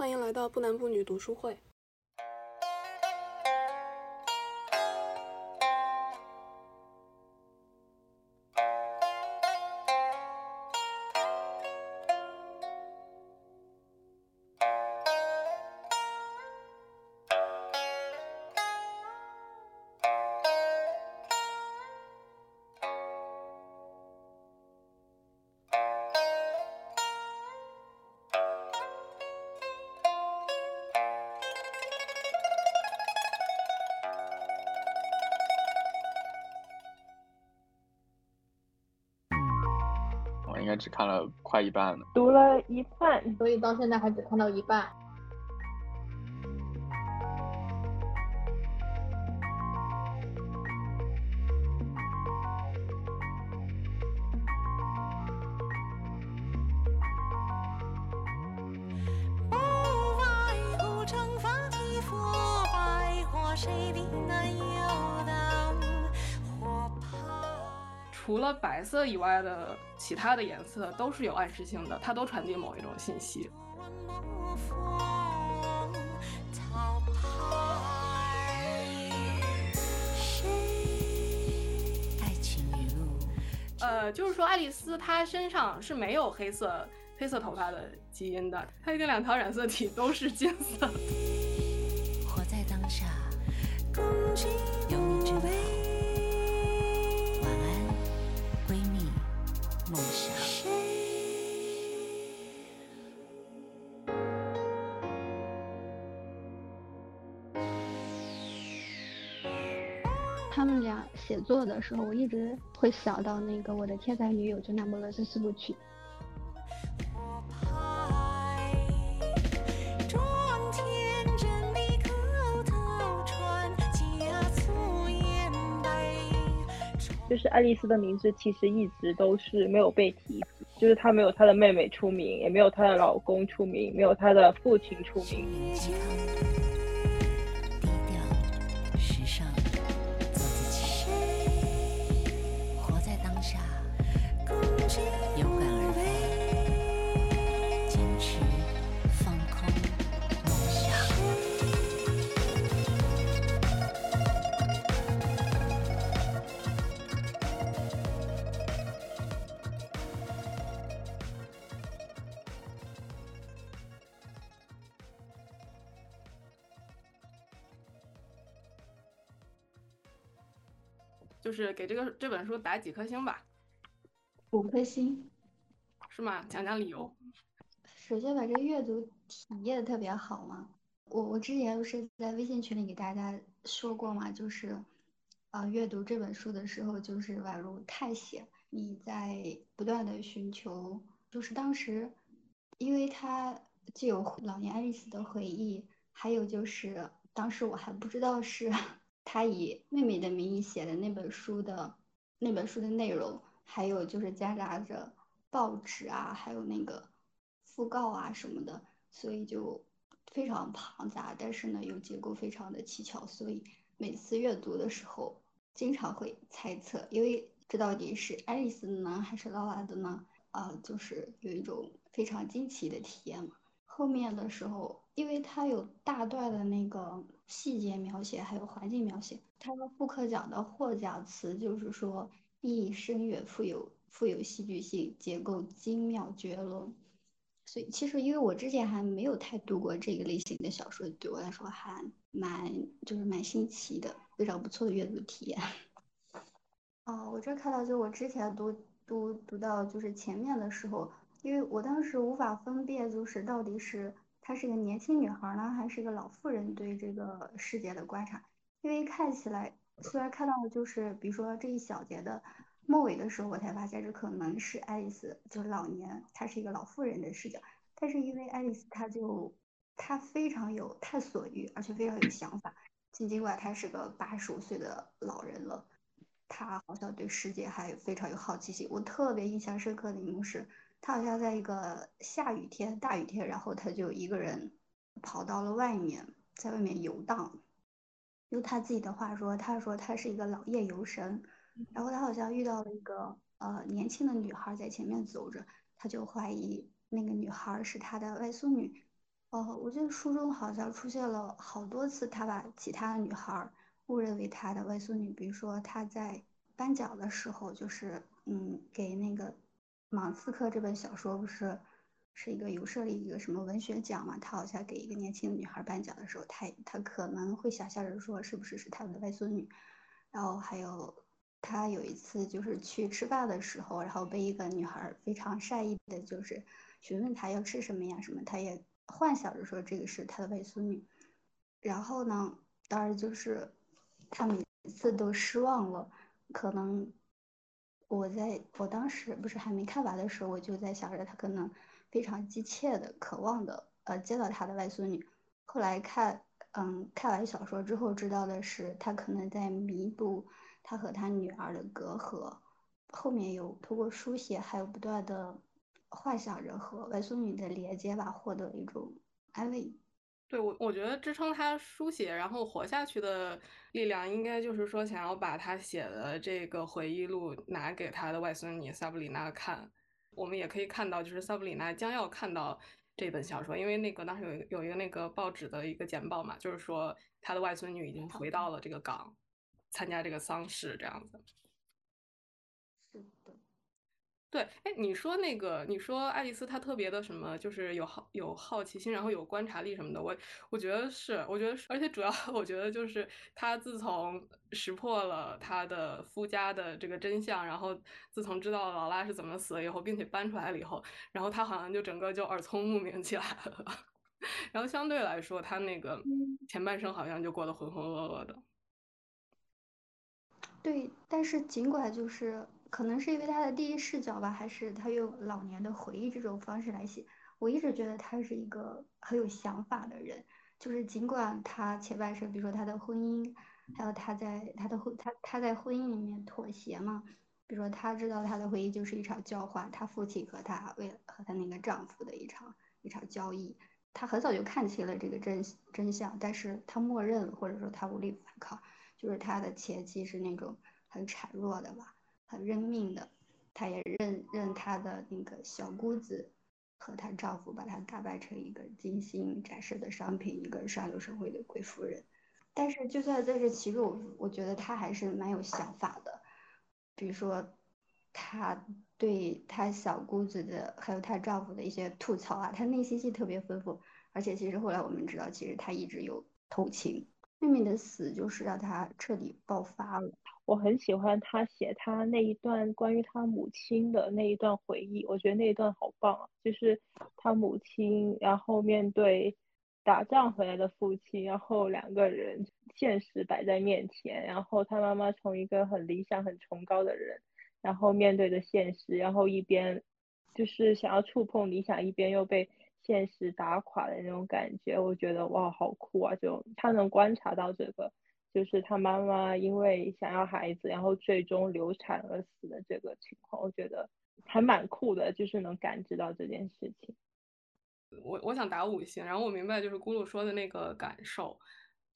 欢迎来到不男不女读书会。只看了快一半了。读了一半，所以到现在还只看到一半。色以外的其他的颜色都是有暗示性的，它都传递某一种信息。呃，就是说爱丽丝她身上是没有黑色黑色头发的基因的，她一定两条染色体都是金色。的时候，我一直会想到那个《我的天才女友》就那不勒斯四部曲。火牌，装天真的口头禅，加粗掩盖。就是爱丽丝的名字其实一直都是没有被提及，就是她没有她的妹妹出名，也没有她的老公出名，没有她的父亲出名。就是给这个这本书打几颗星吧，五颗星。是吗？讲讲理由。首先把这个阅读体验特别好嘛。我我之前不是在微信群里给大家说过嘛，就是，呃，阅读这本书的时候，就是宛如探险，你在不断的寻求，就是当时，因为它既有老年爱丽丝的回忆，还有就是当时我还不知道是他以妹妹的名义写的那本书的那本书的内容，还有就是夹杂着报纸啊，还有那个讣告啊什么的，所以就非常庞杂，但是呢又结构非常的蹊跷，所以每次阅读的时候经常会猜测，因为这到底是爱丽丝的呢，还是劳拉的呢？啊、就是有一种非常惊奇的体验嘛。后面的时候，因为它有大段的那个细节描写，还有环境描写，他们复刻奖的获奖词就是说意义深远，富有富有戏剧性，结构精妙绝伦。所以其实因为我之前还没有太读过这个类型的小说，对我来说还蛮就是蛮新奇的，非常不错的阅读体验。哦，我这看到就我之前读读读到就是前面的时候，因为我当时无法分辨就是到底是她是个年轻女孩呢，还是个老妇人对这个世界的观察，因为看起来虽然看到的就是比如说这一小节的末尾的时候，我才发现这可能是爱丽丝就是老年，她是一个老妇人的视角，但是因为爱丽丝她就她非常有探索欲，而且非常有想法，尽尽管她是个八十五岁的老人了。她好像对世界还非常有好奇心。我特别印象深刻的一幕是，他好像在一个下雨天、大雨天，然后他就一个人跑到了外面，在外面游荡。用他自己的话说，他说他是一个老夜游神，然后他好像遇到了一个呃年轻的女孩在前面走着，他就怀疑那个女孩是他的外孙女，哦，我记得书中好像出现了好多次，他把其他的女孩儿误认为他的外孙女。比如说他在颁奖的时候，就是嗯，给那个《芒刺客》这本小说不是是一个有设立一个什么文学奖嘛？他好像给一个年轻的女孩颁奖的时候，他他可能会想象着说是不是是他们的外孙女。然后还有他有一次就是去吃饭的时候，然后被一个女孩非常善意的，就是询问他要吃什么呀什么，他也。幻想着说这个是他的外孙女，然后呢，当然就是他每次都失望了。可能我在我当时不是还没看完的时候，我就在想着他可能非常急切的渴望的呃见到他的外孙女。后来看嗯看完小说之后知道的是，他可能在弥补他和他女儿的隔阂。后面有通过书写，还有不断的。幻想着和外孙女的连接吧，获得一种安慰。对我，我觉得支撑他书写然后活下去的力量，应该就是说想要把他写的这个回忆录拿给他的外孙女萨布里娜看。我们也可以看到，就是萨布里娜将要看到这本小说，因为那个当时有有一个那个报纸的一个简报嘛，就是说他的外孙女已经回到了这个港，参加这个丧事这样子。是的对，哎，你说那个，你说爱丽丝她特别的什么，就是有好有好奇心，然后有观察力什么的。我我觉得是，我觉得是，而且主要 我觉得就是她自从识破了她的夫家的这个真相，然后自从知道劳拉是怎么死了以后，并且搬出来了以后，然后她好像就整个就耳聪目明起来了。然后相对来说，她那个前半生好像就过得浑浑噩噩的。对，但是尽管就是。可能是因为他的第一视角吧，还是他用老年的回忆这种方式来写。我一直觉得他是一个很有想法的人，就是尽管他前半生，比如说他的婚姻，还有他在他的婚他他在婚姻里面妥协嘛，比如说他知道他的婚姻就是一场交换，他父亲和他为和他那个丈夫的一场一场交易，他很早就看清了这个真真相，但是他默认或者说他无力反抗，就是他的前妻是那种很孱弱的吧。很认命的，她也认认她的那个小姑子和她丈夫把她打扮成一个精心展示的商品，一个上流社会的贵妇人。但是就算在这其中，我觉得她还是蛮有想法的。比如说，她对她小姑子的还有她丈夫的一些吐槽啊，她内心戏特别丰富。而且其实后来我们知道，其实她一直有同情妹妹的死，就是让她彻底爆发了。我很喜欢他写他那一段关于他母亲的那一段回忆，我觉得那一段好棒啊！就是他母亲，然后面对打仗回来的父亲，然后两个人现实摆在面前，然后他妈妈从一个很理想、很崇高的人，然后面对着现实，然后一边就是想要触碰理想，一边又被现实打垮的那种感觉，我觉得哇，好酷啊！就他能观察到这个。就是他妈妈因为想要孩子，然后最终流产而死的这个情况，我觉得还蛮酷的，就是能感知到这件事情。我我想打五星，然后我明白就是咕噜说的那个感受，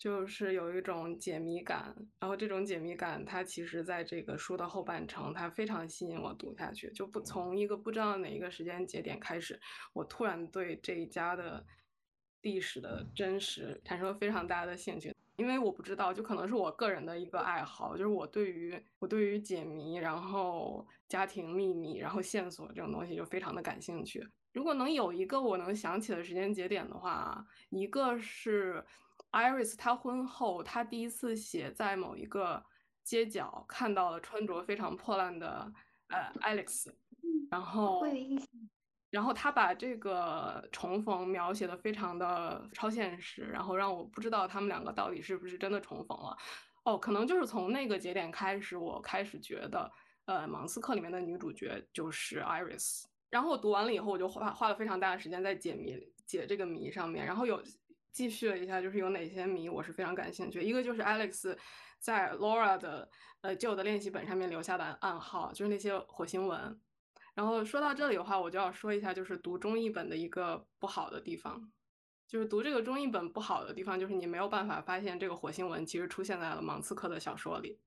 就是有一种解谜感，然后这种解谜感它其实在这个书的后半程，它非常吸引我读下去，就不从一个不知道哪一个时间节点开始，我突然对这一家的历史的真实产生了非常大的兴趣。因为我不知道，就可能是我个人的一个爱好，就是我对于我对于解谜，然后家庭秘密，然后线索这种东西就非常的感兴趣。如果能有一个我能想起的时间节点的话，一个是 Iris 她婚后，她第一次写在某一个街角看到了穿着非常破烂的呃 Alex，然后。然后他把这个重逢描写的非常的超现实，然后让我不知道他们两个到底是不是真的重逢了。哦，可能就是从那个节点开始，我开始觉得，呃，芒斯克里面的女主角就是 Iris。然后我读完了以后，我就花花了非常大的时间在解谜解这个谜上面，然后有继续了一下，就是有哪些谜我是非常感兴趣。一个就是 Alex 在 Laura 的呃旧的练习本上面留下的暗号，就是那些火星文。然后说到这里的话，我就要说一下，就是读中译本的一个不好的地方，就是读这个中译本不好的地方，就是你没有办法发现这个火星文其实出现在了芒刺客的小说里，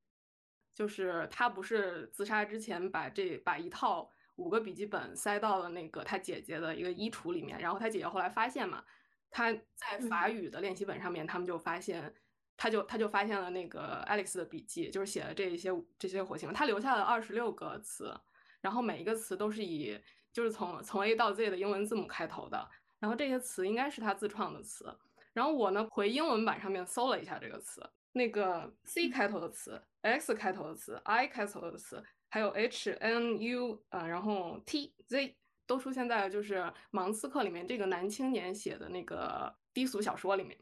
就是他不是自杀之前把这把一套五个笔记本塞到了那个他姐姐的一个衣橱里面，然后他姐姐后来发现嘛，他在法语的练习本上面，他们就发现，他就他就发现了那个 Alex 的笔记，就是写了这一些这些火星文，他留下了二十六个词，然后每一个词都是以就是从从 A 到 Z 的英文字母开头的，然后这些词应该是他自创的词，然后我呢回英文版上面搜了一下这个词，那个 C 开头的词、X 开头的词、I 开头的词，还有 H、N、U 啊、然后 T、Z。都出现在了就是芒刺客里面这个男青年写的那个低俗小说里面。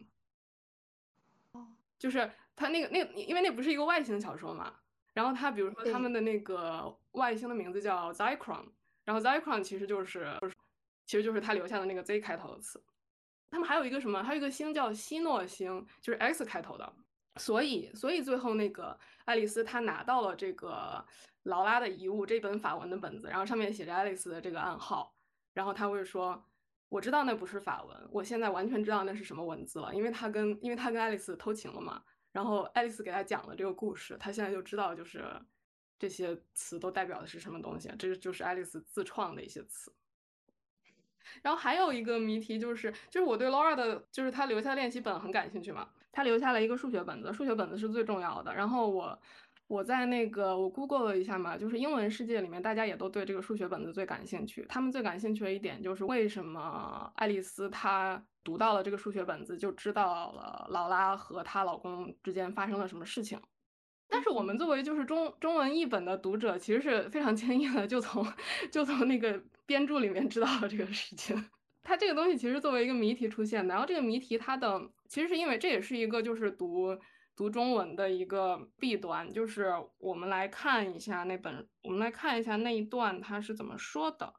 哦就是他那个那个，因为那不是一个外星小说嘛，然后他比如说他们的那个外星的名字叫 Zycron，然后 Zycron 其实就是其实就是他留下的那个 Z 开头的词。他们还有一个什么？还有一个星叫希诺星，就是 X 开头的。所以所以最后那个爱丽丝她拿到了这个。劳拉的遗物这本法文的本子，然后上面写着爱丽丝的这个暗号，然后他会说：“我知道那不是法文，我现在完全知道那是什么文字了，因为他跟因为他跟爱丽丝偷情了嘛。然后爱丽丝给他讲了这个故事，他现在就知道就是这些词都代表的是什么东西，这就是爱丽丝自创的一些词。然后还有一个谜题就是，就是我对 Laura 的，就是他留下练习本很感兴趣嘛，他留下了一个数学本子，数学本子是最重要的。然后我。我在那个我 Google 了一下嘛，就是英文世界里面，大家也都对这个数学本子最感兴趣。他们最感兴趣的一点就是为什么爱丽丝她读到了这个数学本子，就知道了劳拉和她老公之间发生了什么事情。但是我们作为就是中中文译本的读者，其实是非常 轻易的就从就从那个编著里面知道了这个事情。它这个东西其实作为一个谜题出现的，然后这个谜题它的其实是因为这也是一个就是读。读中文的一个弊端就是，我们来看一下那本，我们来看一下那一段他是怎么说的。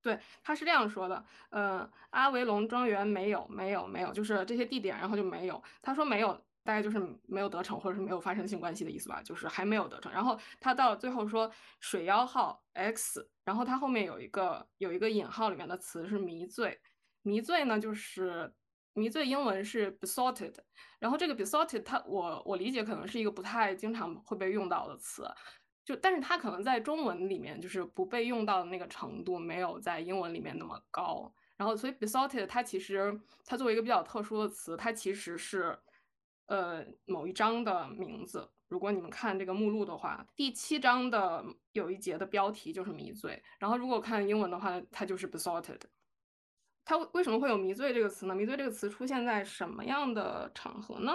对，他是这样说的：，呃，阿维隆庄园没有，没有，没有，就是这些地点，然后就没有。他说没有，大概就是没有得逞，或者是没有发生性关系的意思吧，就是还没有得逞。然后他到最后说水妖号 X，然后他后面有一个有一个引号里面的词是迷醉，迷醉呢就是。迷醉英文是 besotted，然后这个 besotted 它我我理解可能是一个不太经常会被用到的词，就但是它可能在中文里面就是不被用到的那个程度没有在英文里面那么高，然后所以 besotted 它其实它作为一个比较特殊的词，它其实是呃某一章的名字。如果你们看这个目录的话，第七章的有一节的标题就是迷醉，然后如果看英文的话，它就是 besotted。它为什么会有“迷醉”这个词呢？“迷醉”这个词出现在什么样的场合呢？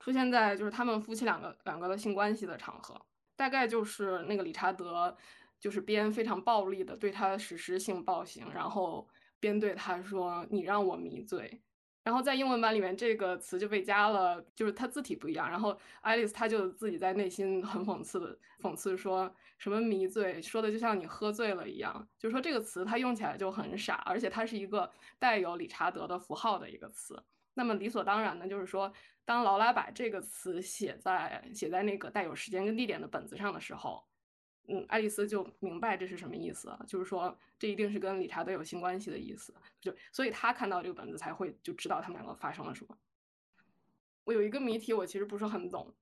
出现在就是他们夫妻两个两个的性关系的场合，大概就是那个理查德，就是边非常暴力的对他实施性暴行，然后边对他说：“你让我迷醉。”然后在英文版里面，这个词就被加了，就是它字体不一样。然后爱丽丝她就自己在内心很讽刺的讽刺说什么迷醉，说的就像你喝醉了一样。就说这个词它用起来就很傻，而且它是一个带有理查德的符号的一个词。那么理所当然的就是说，当劳拉把这个词写在写在那个带有时间跟地点的本子上的时候。嗯，爱丽丝就明白这是什么意思，就是说这一定是跟理查德有性关系的意思，就所以他看到这个本子才会就知道他们两个发生了什么。我有一个谜题，我其实不是很懂。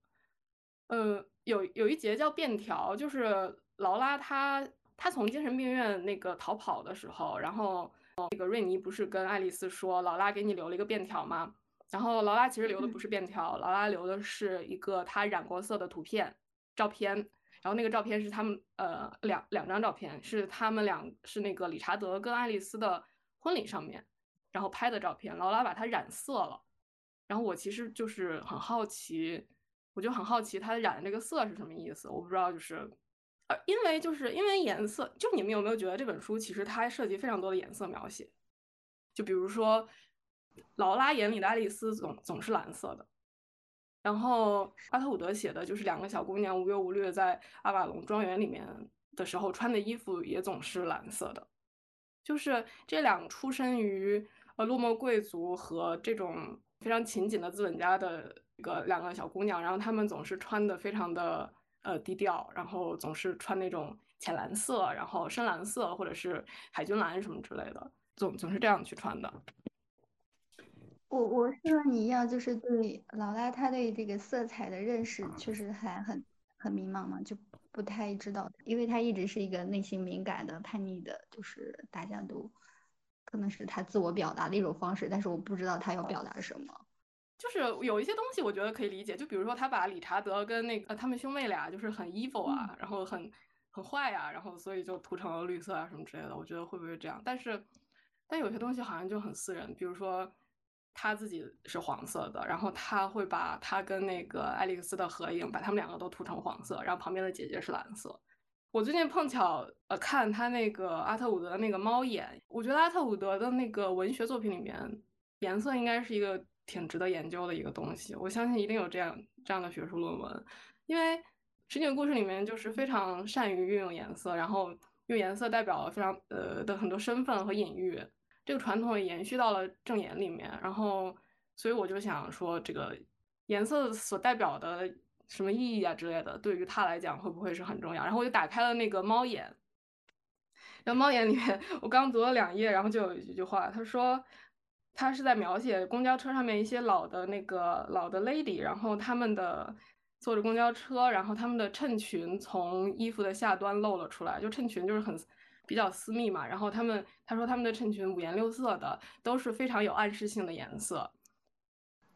呃，有有一节叫便条，就是劳拉她她从精神病院那个逃跑的时候，然后那个瑞尼不是跟爱丽丝说劳拉给你留了一个便条吗？然后劳拉其实留的不是便条，劳拉留的是一个她染过色的图片照片。然后那个照片是他们呃两两张照片，是他们两是那个理查德跟爱丽丝的婚礼上面，然后拍的照片。劳拉把它染色了，然后我其实就是很好奇，我就很好奇他染的这个色是什么意思。我不知道，就是呃，因为就是因为颜色，就你们有没有觉得这本书其实它涉及非常多的颜色描写？就比如说劳拉眼里的爱丽丝总总是蓝色的。然后阿特伍德写的就是两个小姑娘无忧无虑的在阿瓦隆庄园里面的时候穿的衣服也总是蓝色的，就是这两出身于呃落寞贵族和这种非常勤谨的资本家的一个两个小姑娘，然后她们总是穿的非常的呃低调，然后总是穿那种浅蓝色，然后深蓝色或者是海军蓝什么之类的，总总是这样去穿的。我我是和你一样，就是对劳拉她对这个色彩的认识确实还很很迷茫嘛，就不太知道，因为他一直是一个内心敏感的、叛逆的，就是大家都可能是他自我表达的一种方式，但是我不知道他要表达什么。就是有一些东西我觉得可以理解，就比如说他把理查德跟那个呃他们兄妹俩就是很 evil 啊，然后很很坏呀、然后所以就涂成了绿色啊什么之类的，我觉得会不会这样？但是但有些东西好像就很私人，比如说他自己是黄色的，然后他会把他跟那个爱丽丝的合影，把他们两个都涂成黄色，然后旁边的姐姐是蓝色。我最近碰巧呃看他那个阿特伍德的那个猫眼，我觉得阿特伍德的那个文学作品里面，颜色应该是一个挺值得研究的一个东西。我相信一定有这样这样的学术论文，因为实景故事里面就是非常善于运用颜色，然后用颜色代表了非常呃的很多身份和隐喻。这个传统延续到了正言里面，然后所以我就想说，这个颜色所代表的什么意义啊之类的，对于他来讲会不会是很重要？然后我就打开了那个猫眼，然后猫眼里面我刚读了两页，然后就有一句话，他说他是在描写公交车上面一些老的那个老的 lady，然后他们的坐着公交车，然后他们的衬裙从衣服的下端露了出来，就衬裙就是很比较私密嘛，然后他们他说他们的衬裙五颜六色的，都是非常有暗示性的颜色。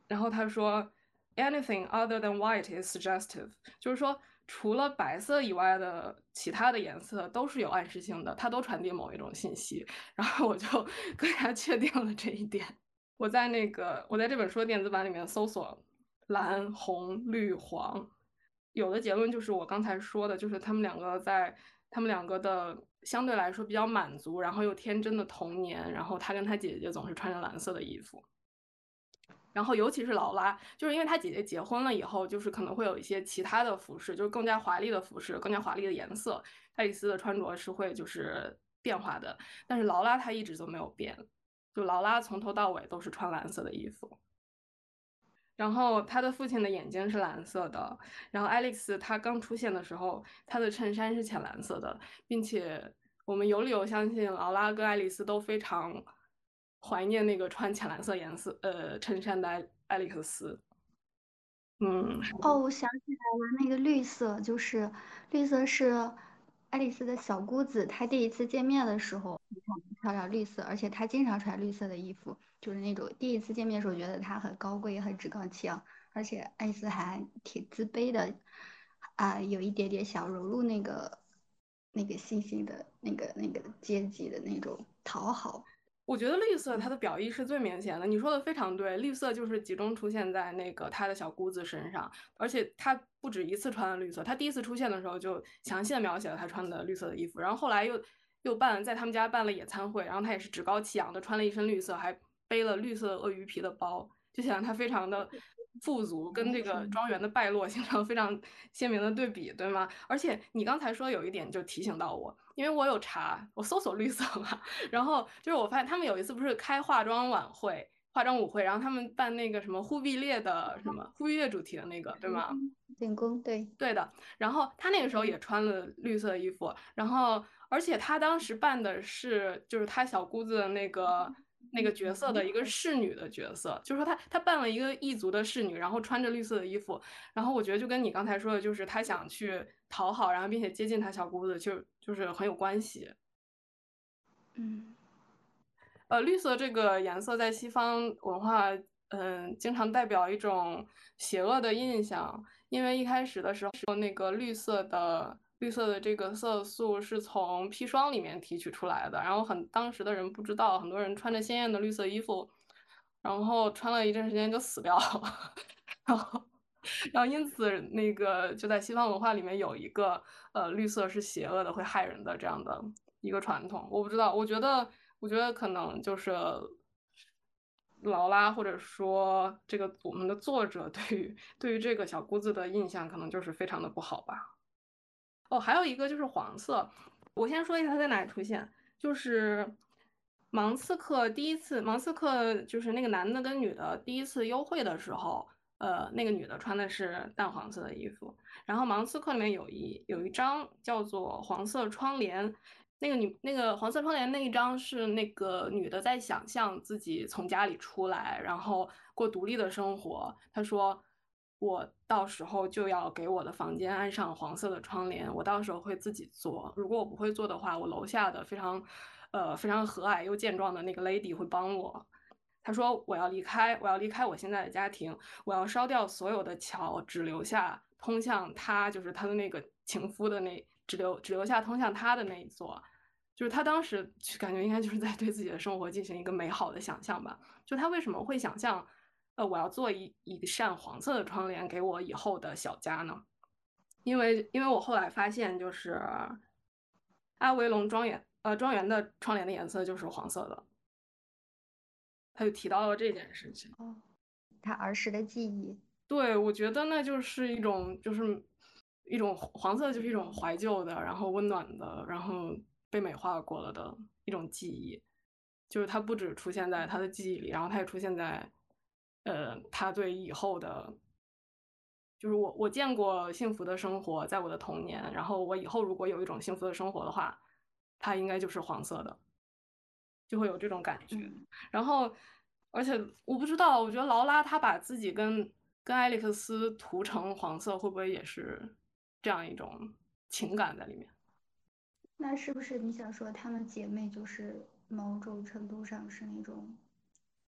然后他说，anything other than white is suggestive，就是说除了白色以外的其他的颜色都是有暗示性的，它都传递某一种信息。然后我就 更加确定了这一点。我在那个我在这本书的电子版里面搜索蓝、红、绿、黄，有的结论就是我刚才说的，就是他们两个在他们两个的相对来说比较满足，然后又天真的童年，然后他跟他姐姐总是穿着蓝色的衣服。然后尤其是劳拉，就是因为她姐姐结婚了以后，就是可能会有一些其他的服饰，就是更加华丽的服饰，更加华丽的颜色。爱丽丝的穿着是会就是变化的，但是劳拉她一直都没有变，就劳拉从头到尾都是穿蓝色的衣服。然后他的父亲的眼睛是蓝色的，然后爱丽丝她刚出现的时候，她的衬衫是浅蓝色的，并且我们有理由相信劳拉跟爱丽丝都非常。怀念那个穿浅蓝色颜色呃衬衫的爱爱丽丝。嗯，哦，我想起来了，那个绿色就是绿色是爱丽丝的小姑子，她第一次见面的时候穿了绿色，而且她经常穿绿色的衣服，就是那种第一次见面的时候觉得他很高贵、很趾高气昂，而且爱丽丝还挺自卑的，啊，有一点点想融入那个那个新兴的那个那个阶级的那种讨好。我觉得绿色它的表意是最明显的，你说的非常对，绿色就是集中出现在那个他的小姑子身上，而且他不止一次穿了绿色，他第一次出现的时候就详细的描写了他穿的绿色的衣服，然后后来又又办在他们家办了野餐会，然后他也是趾高气扬的穿了一身绿色，还背了绿色鳄鱼皮的包，就显得他非常的富足，跟这个庄园的败落形成非常鲜明的对比，对吗？而且你刚才说有一点就提醒到我。因为我有查，我搜索绿色嘛，然后就是我发现他们有一次不是开化妆晚会、化妆舞会，然后他们办那个什么忽必烈的什么忽必烈主题的那个，对吗？进宫，对对的。然后他那个时候也穿了绿色衣服，然后而且他当时办的是就是他小姑子的那个那个角色的一个侍女的角色，就是说她她扮了一个异族的侍女，然后穿着绿色的衣服，然后我觉得就跟你刚才说的，就是她想去讨好，然后并且接近她小姑子，就就是很有关系。嗯，呃，绿色这个颜色在西方文化，嗯，经常代表一种邪恶的印象，因为一开始的时候，那个绿色的绿色的这个色素是从砒霜里面提取出来的，然后很当时的人不知道，很多人穿着鲜艳的绿色衣服，然后穿了一阵时间就死掉了，然后，然后因此那个就在西方文化里面有一个呃绿色是邪恶的，会害人的这样的一个传统，我不知道，我觉得。我觉得可能就是劳拉，或者说这个我们的作者对于对于这个小姑子的印象，可能就是非常的不好吧。哦，还有一个就是黄色，我先说一下它在哪里出现，就是芒刺客第一次，芒刺客就是那个男的跟女的第一次幽会的时候，呃，那个女的穿的是淡黄色的衣服，然后芒刺客里面有一有一张叫做黄色窗帘。那个女，那个黄色窗帘那一张是那个女的在想象自己从家里出来，然后过独立的生活。她说：“我到时候就要给我的房间安上黄色的窗帘，我到时候会自己做。如果我不会做的话，我楼下的非常，呃非常和蔼又健壮的那个 lady 会帮我。他说我要离开，我要离开我现在的家庭，我要烧掉所有的桥，只留下通向他，就是他的那个情夫的那，只留只留下通向他的那一座。就是他当时感觉应该就是在对自己的生活进行一个美好的想象吧。就他为什么会想象，呃，我要做一一扇黄色的窗帘给我以后的小家呢？因为因为我后来发现，就是阿维隆庄园，呃，庄园的窗帘的颜色就是黄色的。他就提到了这件事情。哦，他儿时的记忆。对，我觉得那就是一种，就是一种黄色，就是一种怀旧的，然后温暖的，然后被美化过了的一种记忆。就是它不止出现在他的记忆里，然后它也出现在，呃，他对以后的，就是我我见过幸福的生活，在我的童年，然后我以后如果有一种幸福的生活的话，它应该就是黄色的。就会有这种感觉，然后，而且我不知道，我觉得劳拉她把自己跟跟艾利克斯涂成黄色，会不会也是这样一种情感在里面？那是不是你想说她们姐妹就是某种程度上是那种，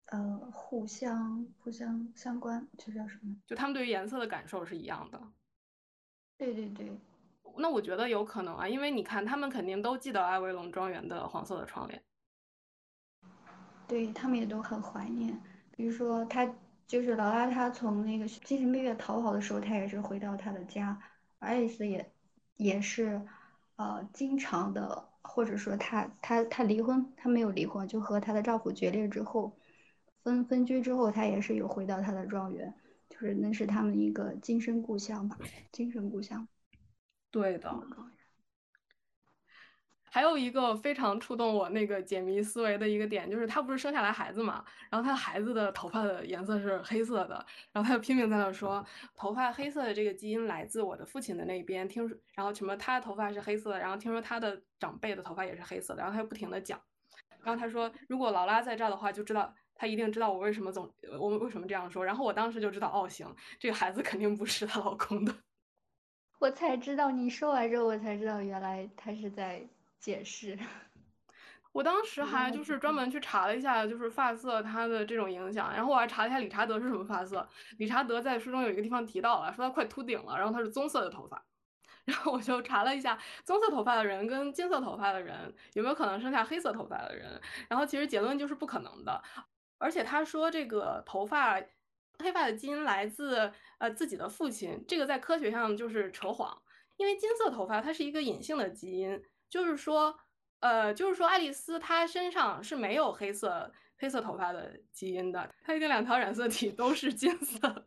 呃，互相互相相关，这叫什么？就他们对于颜色的感受是一样的。对对对。那我觉得有可能啊，因为你看，他们肯定都记得艾薇龙庄园的黄色的窗帘。对他们也都很怀念，比如说他就是劳拉，他从那个精神病院逃跑的时候，他也是回到他的家。爱丽丝也也是，呃，经常的，或者说她她她离婚，她没有离婚，就和她的丈夫决裂之后，分分居之后，他也是有回到他的庄园，就是那是他们一个精神故乡吧，精神故乡。对的。还有一个非常触动我那个解谜思维的一个点，就是他不是生下来孩子嘛，然后他孩子的头发的颜色是黑色的，然后他就拼命在那说，头发黑色的这个基因来自我的父亲的那边，听说，然后什么他的头发是黑色的，然后听说他的长辈的头发也是黑色的，然后他就不停的讲，然后他说，如果劳拉在这儿的话，就知道他一定知道我为什么总我们为什么这样说，然后我当时就知道，哦行，这个孩子肯定不是她老公的，我才知道你说完之后，我才知道原来他是在。解释，我当时还就是专门去查了一下，就是发色它的这种影响，然后我还查了一下理查德是什么发色。理查德在书中有一个地方提到了，说他快秃顶了，然后他是棕色的头发。然后我就查了一下，棕色头发的人跟金色头发的人有没有可能生下黑色头发的人，然后其实结论就是不可能的。而且他说这个头发黑发的基因来自呃自己的父亲，这个在科学上就是扯谎，因为金色头发它是一个隐性的基因。就是说，呃，就是说，爱丽丝她身上是没有黑色黑色头发的基因的，她一定两条染色体都是金色的。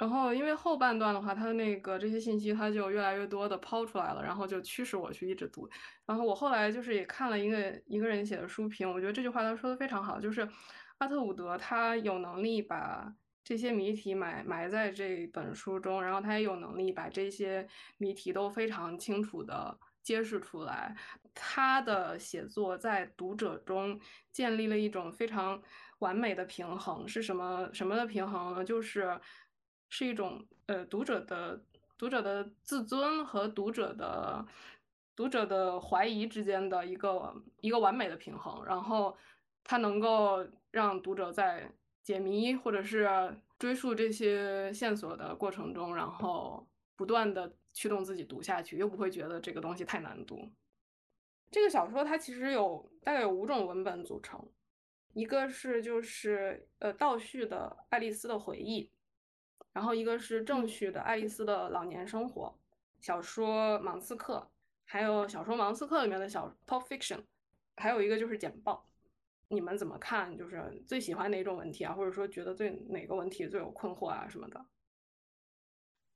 然后，因为后半段的话，他的那个这些信息他就越来越多的抛出来了，然后就驱使我去一直读。然后我后来就是也看了一个一个人写的书评，我觉得这句话他说的非常好，就是阿特伍德他有能力把。这些谜题埋埋在这本书中，然后他也有能力把这些谜题都非常清楚的揭示出来。他的写作在读者中建立了一种非常完美的平衡，是什么什么的平衡呢？就是是一种呃读者的读者的自尊和读者的读者的怀疑之间的一个一个完美的平衡。然后它能够让读者在。解谜或者是追溯这些线索的过程中，然后不断的驱动自己读下去，又不会觉得这个东西太难读。这个小说它其实有大概有五种文本组成，一个是就是呃倒叙的爱丽丝的回忆，然后一个是正序的爱丽丝的老年生活，小说《芒刺克》，还有小说《芒刺克》里面的小 pop fiction，还有一个就是简报。你们怎么看？就是最喜欢哪种文体啊，或者说觉得最哪个文体最有困惑啊什么的？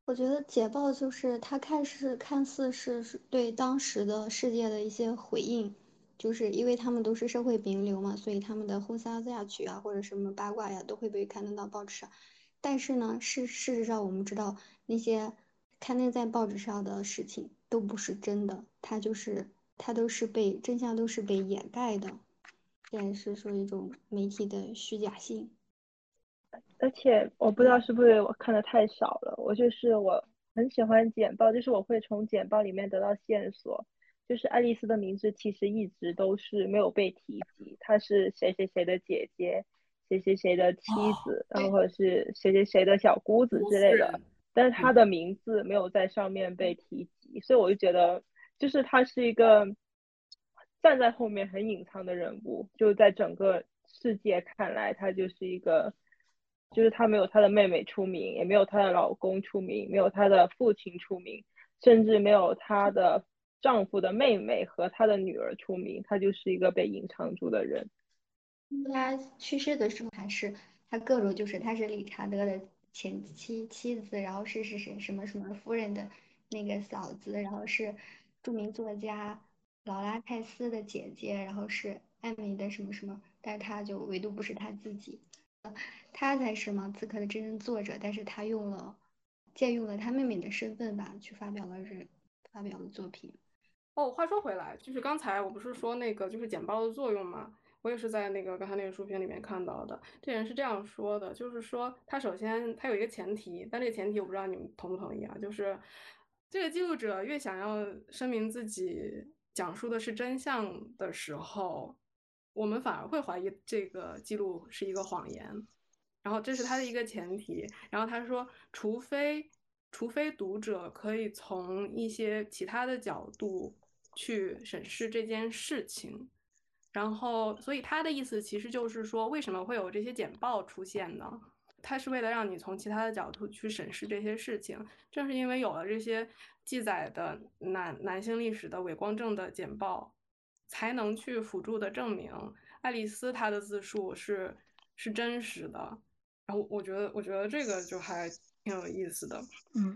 我觉得简报就是它看似看似是对当时的世界的一些回应，就是因为他们都是社会名流嘛，所以他们的婚丧嫁娶啊或者什么八卦呀都会被刊登到报纸上。但是呢，事事实上我们知道那些刊登在报纸上的事情都不是真的，它就是它都是被真相都是被掩盖的。也是说一种媒体的虚假性，而且我不知道是不是我看的太少了，我就是我很喜欢简报，就是我会从简报里面得到线索。就是爱丽丝的名字其实一直都是没有被提及，她是谁谁谁的姐姐，谁谁谁的妻子，然后或者是谁谁谁的小姑子之类的，但是她的名字没有在上面被提及，所以我就觉得，就是她是一个站在后面很隐藏的人物，就在整个世界看来，她就是一个。就是她没有她的妹妹出名，也没有她的老公出名，没有她的父亲出名，甚至没有她的丈夫的妹妹和她的女儿出名。她就是一个被隐藏住的人。他去世的时候还是他各种就是他是理查德的前妻妻子，然后是是是什么什么夫人的那个嫂子，然后是著名作家劳拉泰斯的姐姐，然后是艾米的什么什么，但是他就唯独不是他自己。他才是芒刺客的真正作者，但是他用了借用了他妹妹的身份吧，去发表了这发表了作品。哦，话说回来，就是刚才我不是说那个就是简报的作用吗？我也是在那个刚才那个书评里面看到的。这人是这样说的，就是说他首先他有一个前提，但这个前提我不知道你们同不同意啊，就是这个记录者越想要声明自己讲述的是真相的时候。我们反而会怀疑这个记录是一个谎言，然后这是他的一个前提。然后他说，除非除非读者可以从一些其他的角度去审视这件事情，然后所以他的意思其实就是说，为什么会有这些简报出现呢？他是为了让你从其他的角度去审视这些事情。正是因为有了这些记载的男男性历史的伪光正的简报。才能去辅助的证明爱丽丝她的自述是是真实的，然后我觉得我觉得这个就还挺有意思的。嗯，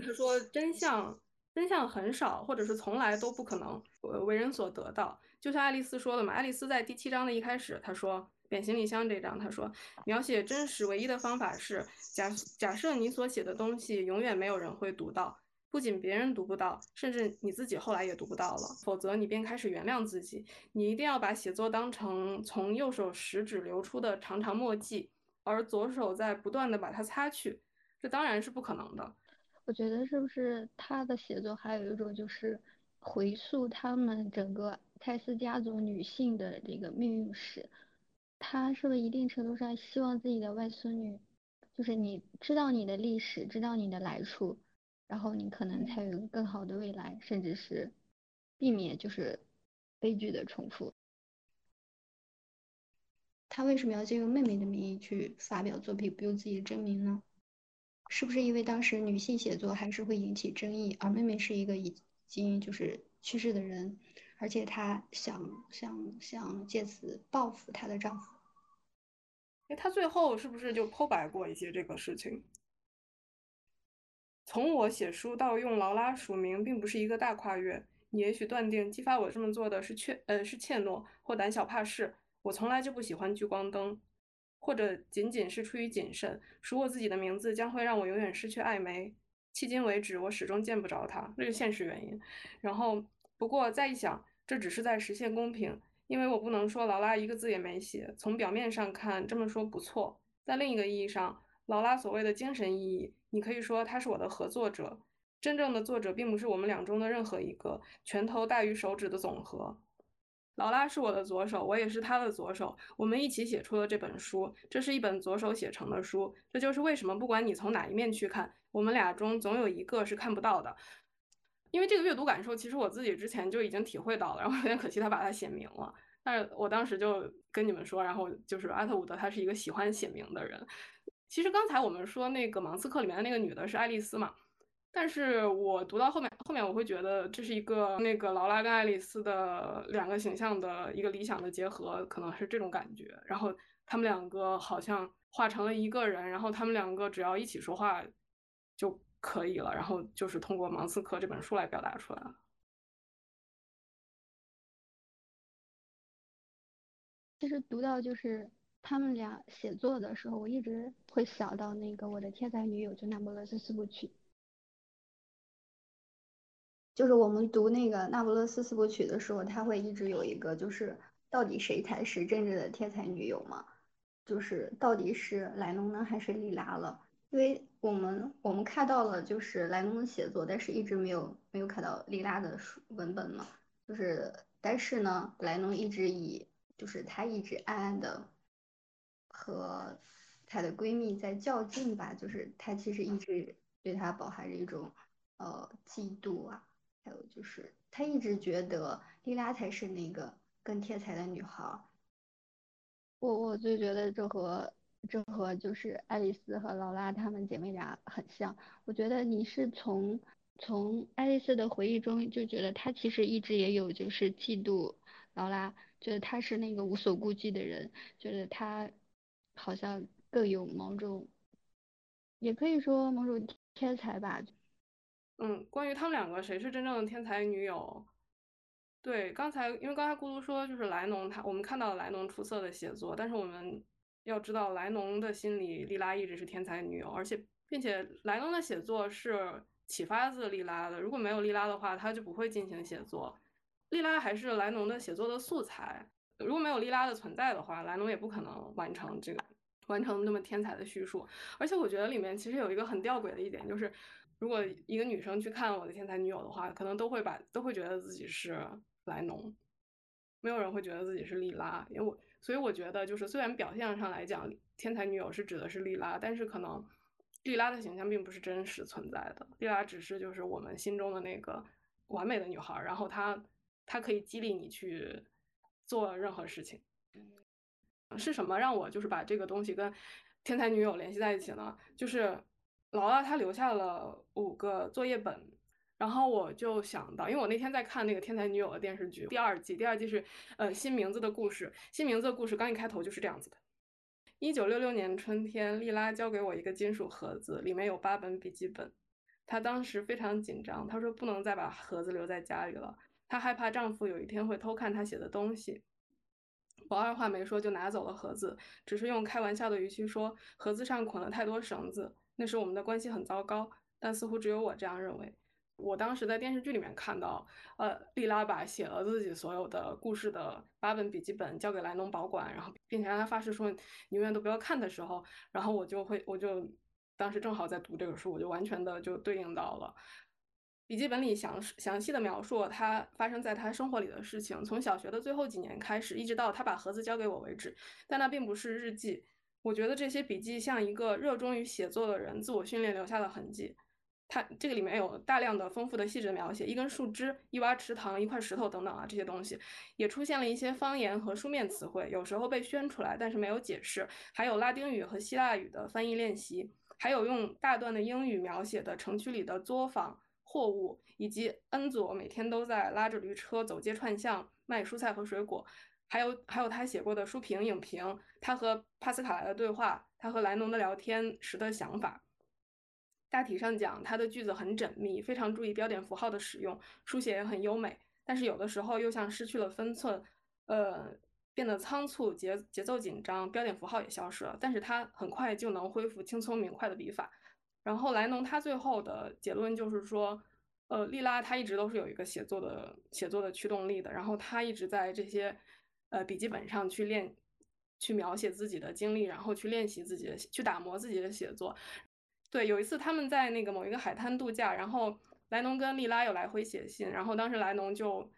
他说真相真相很少，或者是从来都不可能为人所得到。就像爱丽丝说的嘛，爱丽丝在第七章的一开始，她说扁行李箱这章，她说描写真实唯一的方法是假假设你所写的东西永远没有人会读到。不仅别人读不到，甚至你自己后来也读不到了。否则，你便开始原谅自己。你一定要把写作当成从右手食指流出的长长墨迹，而左手在不断的把它擦去。这当然是不可能的。我觉得是不是他的写作还有一种就是回溯他们整个泰斯家族女性的这个命运史？他是不是一定程度上希望自己的外孙女，就是你知道你的历史，知道你的来处？然后你可能才有更好的未来，甚至是避免就是悲剧的重复。他为什么要借用妹妹的名义去发表作品，不用自己真名呢？是不是因为当时女性写作还是会引起争议，而妹妹是一个已经就是去世的人，而且她想想想借此报复她的丈夫？哎，她最后是不是就剖白过一些这个事情？从我写书到用劳拉署名，并不是一个大跨越。你也许断定激发我这么做的是怯呃是怯懦或胆小怕事。我从来就不喜欢聚光灯，或者仅仅是出于谨慎。署我自己的名字将会让我永远失去艾梅。迄今为止，我始终见不着他，这是现实原因。然后，不过再一想，这只是在实现公平，因为我不能说劳拉一个字也没写。从表面上看，这么说不错。在另一个意义上，劳拉所谓的精神意义。你可以说他是我的合作者，真正的作者并不是我们俩中的任何一个，拳头大于手指的总和。劳拉是我的左手，我也是他的左手，我们一起写出了这本书，这是一本左手写成的书。这就是为什么不管你从哪一面去看，我们俩中总有一个是看不到的。因为这个阅读感受，其实我自己之前就已经体会到了，然后有点可惜他把它写明了。但是我当时就跟你们说，然后就是阿特伍德他是一个喜欢写明的人。其实刚才我们说那个芒刺客里面的那个女的是爱丽丝嘛，但是我读到后面后面我会觉得这是一个那个劳拉跟爱丽丝的两个形象的一个理想的结合，可能是这种感觉。然后他们两个好像化成了一个人，然后他们两个只要一起说话就可以了，然后就是通过芒刺客这本书来表达出来了。其实读到就是。他们俩写作的时候，我一直会想到那个我的天才女友，就那不勒斯四部曲。就是我们读那个那不勒斯四部曲的时候，他会一直有一个，就是到底谁才是真正的天才女友嘛？就是到底是莱农呢，还是莉拉了？因为我。们我们看到了就是莱农的写作，但是一直没有没有看到莉拉的书文本嘛。就是但是呢，莱农一直以就是她一直暗暗的和她的闺蜜在较劲吧，就是她其实一直对她饱含着一种呃嫉妒啊，还有就是他一直觉得莉拉才是那个更天才的女孩。我我就觉得这和这和就是爱丽丝和劳拉她们姐妹俩很像。我觉得你是从从爱丽丝的回忆中就觉得她其实一直也有就是嫉妒劳拉，觉得她是那个无所顾忌的人，觉得她好像更有某种，也可以说某种天才吧。嗯，关于他们两个谁是真正的天才女友？对，刚才因为刚才咕噜说就是莱农他，我们看到了莱农出色的写作，但是我们要知道莱农的心里，莉拉一直是天才女友，而且并且莱农的写作是启发自莉拉的，如果没有莉拉的话，他就不会进行写作。莉拉还是莱农的写作的素材，如果没有莉拉的存在的话，莱农也不可能完成这个完成那么天才的叙述。而且我觉得里面其实有一个很吊诡的一点，就是如果一个女生去看我的天才女友的话，可能都会把都会觉得自己是。莱农，没有人会觉得自己是莉拉，因为我，所以我觉得就是虽然表现上来讲，天才女友是指的是莉拉，但是可能莉拉的形象并不是真实存在的，莉拉只是就是我们心中的那个完美的女孩，然后她她可以激励你去做任何事情。是什么让我就是把这个东西跟天才女友联系在一起呢？就是劳拉她留下了五个作业本。然后我就想到，因为我那天在看那个《天才女友》的电视剧第二季，第二季是呃新名字的故事，新名字的故事刚一开头就是这样子的。一九六六年春天，莉拉交给我一个金属盒子，里面有八本笔记本。她当时非常紧张，她说不能再把盒子留在家里了，她害怕丈夫有一天会偷看她写的东西。我二话没说就拿走了盒子，只是用开玩笑的语气说盒子上捆了太多绳子。那时我们的关系很糟糕，但似乎只有我这样认为。我当时在电视剧里面看到，呃，莉拉把写了自己所有的故事的八本笔记本交给莱农保管，然后并且让他发誓说你永远都不要看的时候，然后我就会，我就当时正好在读这个书，我就完全的就对应到了笔记本里详详细的描述他发生在他生活里的事情，从小学的最后几年开始，一直到他把盒子交给我为止，但那并不是日记。我觉得这些笔记像一个热衷于写作的人自我训练留下的痕迹。它这个里面有大量的丰富的细致描写，一根树枝、一洼池塘、一块石头等等啊，这些东西也出现了一些方言和书面词汇，有时候被宣出来，但是没有解释。还有拉丁语和希腊语的翻译练习，还有用大段的英语描写的城区里的作坊、货物，以及恩佐每天都在拉着驴车走街串巷卖蔬菜和水果，还有还有他写过的书评、影评，他和帕斯卡莱的对话，他和莱农的聊天时的想法。大体上讲，他的句子很缜密，非常注意标点符号的使用，书写也很优美。但是有的时候又像失去了分寸，呃，变得仓促，节节奏紧张，标点符号也消失了。但是他很快就能恢复轻松明快的笔法。然后莱农他最后的结论就是说，呃，莉拉她一直都是有一个写作的写作的驱动力的。然后她一直在这些呃笔记本上去练，去描写自己的经历，然后去练习自己的，去打磨自己的写作。对，有一次他们在那个某一个海滩度假，然后莱农跟莉拉有来回写信，然后当时莱农就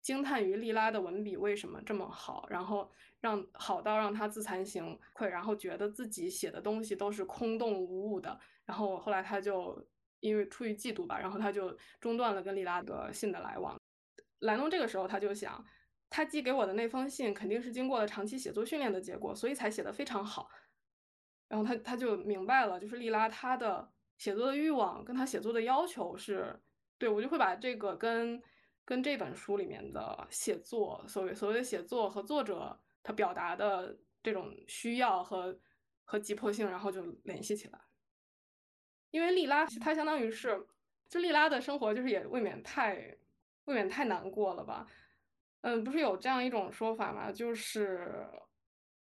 惊叹于莉拉的文笔为什么这么好，然后让好到让他自惭形愧，然后觉得自己写的东西都是空洞无物的，然后后来他就因为出于嫉妒吧，然后他就中断了跟莉拉的信的来往。莱农这个时候他就想，他寄给我的那封信肯定是经过了长期写作训练的结果，所以才写得非常好。然后他他就明白了，就是莉拉她的写作的欲望跟她写作的要求是，对我就会把这个跟跟这本书里面的写作，所谓所谓的写作和作者他表达的这种需要和和急迫性，然后就联系起来。因为莉拉她相当于是，就莉拉的生活就是也未免太未免太难过了吧？嗯，不是有这样一种说法吗？就是。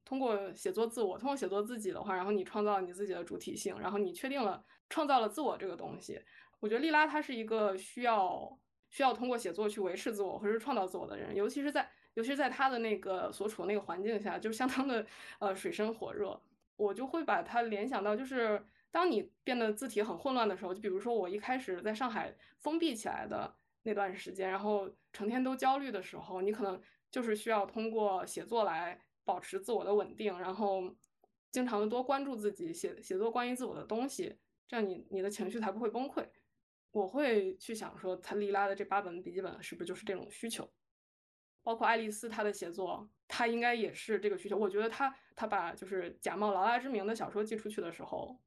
通过写作自我，通过写作自己的话，然后你创造你自己的主体性，然后你确定了创造了自我这个东西。我觉得莉拉她是一个需要需要通过写作去维持自我或者是创造自我的人，尤其是在尤其是在她的那个所处的那个环境下，就相当的呃水深火热。我就会把它联想到，就是当你变得字体很混乱的时候，就比如说我一开始在上海封闭起来的那段时间，然后成天都焦虑的时候，你可能就是需要通过写作来保持自我的稳定，然后经常的多关注自己，写写作关于自我的东西，这样你你的情绪才不会崩溃。我会去想说，他利拉的这八本笔记本是不是就是这种需求？包括爱丽丝她的写作，她应该也是这个需求。我觉得她她把就是假冒劳拉之名的小说寄出去的时候，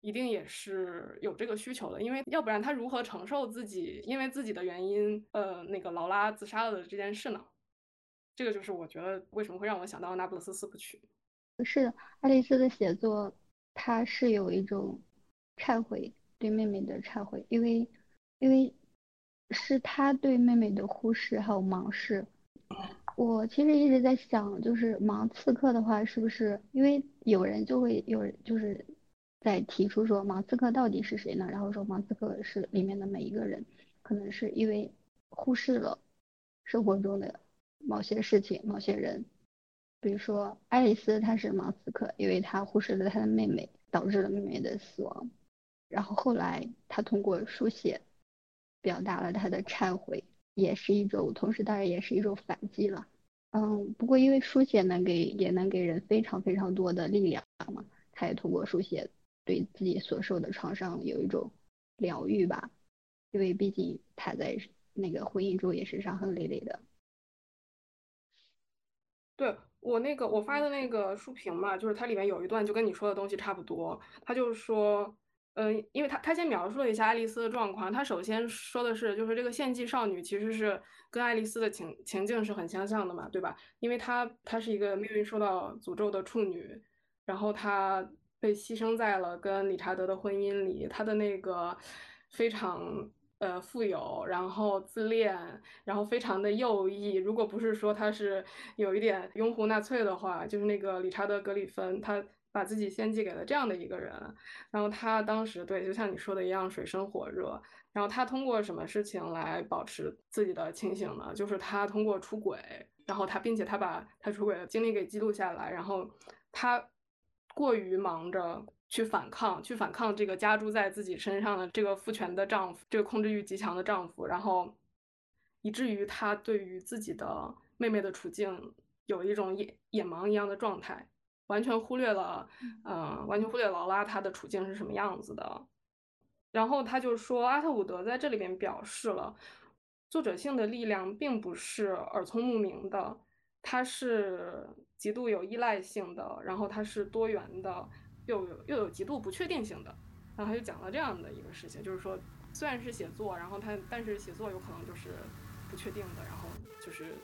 一定也是有这个需求的，因为要不然他如何承受自己因为自己的原因，呃，那个劳拉自杀了的这件事呢？这个就是我觉得为什么会让我想到那不勒斯四部曲。是的爱丽丝的写作，她是有一种忏悔。对妹妹的忏悔，因为因为是他对妹妹的忽视还有盲视。我其实一直在想，就是盲刺客的话，是不是因为有人就会有人就是在提出说盲刺客到底是谁呢？然后说盲刺客是里面的每一个人，可能是因为忽视了生活中的某些事情、某些人，比如说爱丽丝，她是盲刺客，因为她忽视了她的妹妹，导致了妹妹的死亡。然后后来，她通过书写表达了他的忏悔，也是一种，同时当然也是一种反击了。嗯，不过因为书写能给，也能给人非常非常多的力量嘛，他也通过书写对自己所受的创伤有一种疗愈吧。因为毕竟他在那个婚姻中也是伤痕累累的。对我那个我发的那个书评嘛，就是它里面有一段就跟你说的东西差不多，他就是说。嗯，因为他他先描述了一下爱丽丝的状况。他首先说的是，就是这个献祭少女其实是跟爱丽丝的情情境是很相像的嘛，对吧？因为她她是一个命运受到诅咒的处女，然后她被牺牲在了跟理查德的婚姻里。他的那个非常呃富有，然后自恋，然后非常的右翼。如果不是说他是有一点拥护纳粹的话，就是那个理查德格里芬，他。把自己献祭给了这样的一个人，然后他当时对，就像你说的一样，水深火热。然后他通过什么事情来保持自己的清醒呢？就是他通过出轨，然后他并且他把他出轨的经历给记录下来，然后他过于忙着去反抗，去反抗这个加诸在自己身上的这个父权的丈夫，这个控制欲极强的丈夫，然后以至于他对于自己的妹妹的处境有一种野野盲一样的状态。完全忽略了，嗯，完全忽略劳拉她的处境是什么样子的。然后他就说，阿特伍德在这里边表示了，作者性的力量并不是耳聪目明的，它是极度有依赖性的，然后它是多元的，又有又有极度不确定性的。然后他就讲了这样的一个事情，就是说，虽然是写作，然后他但是写作有可能就是不确定的，然后就是。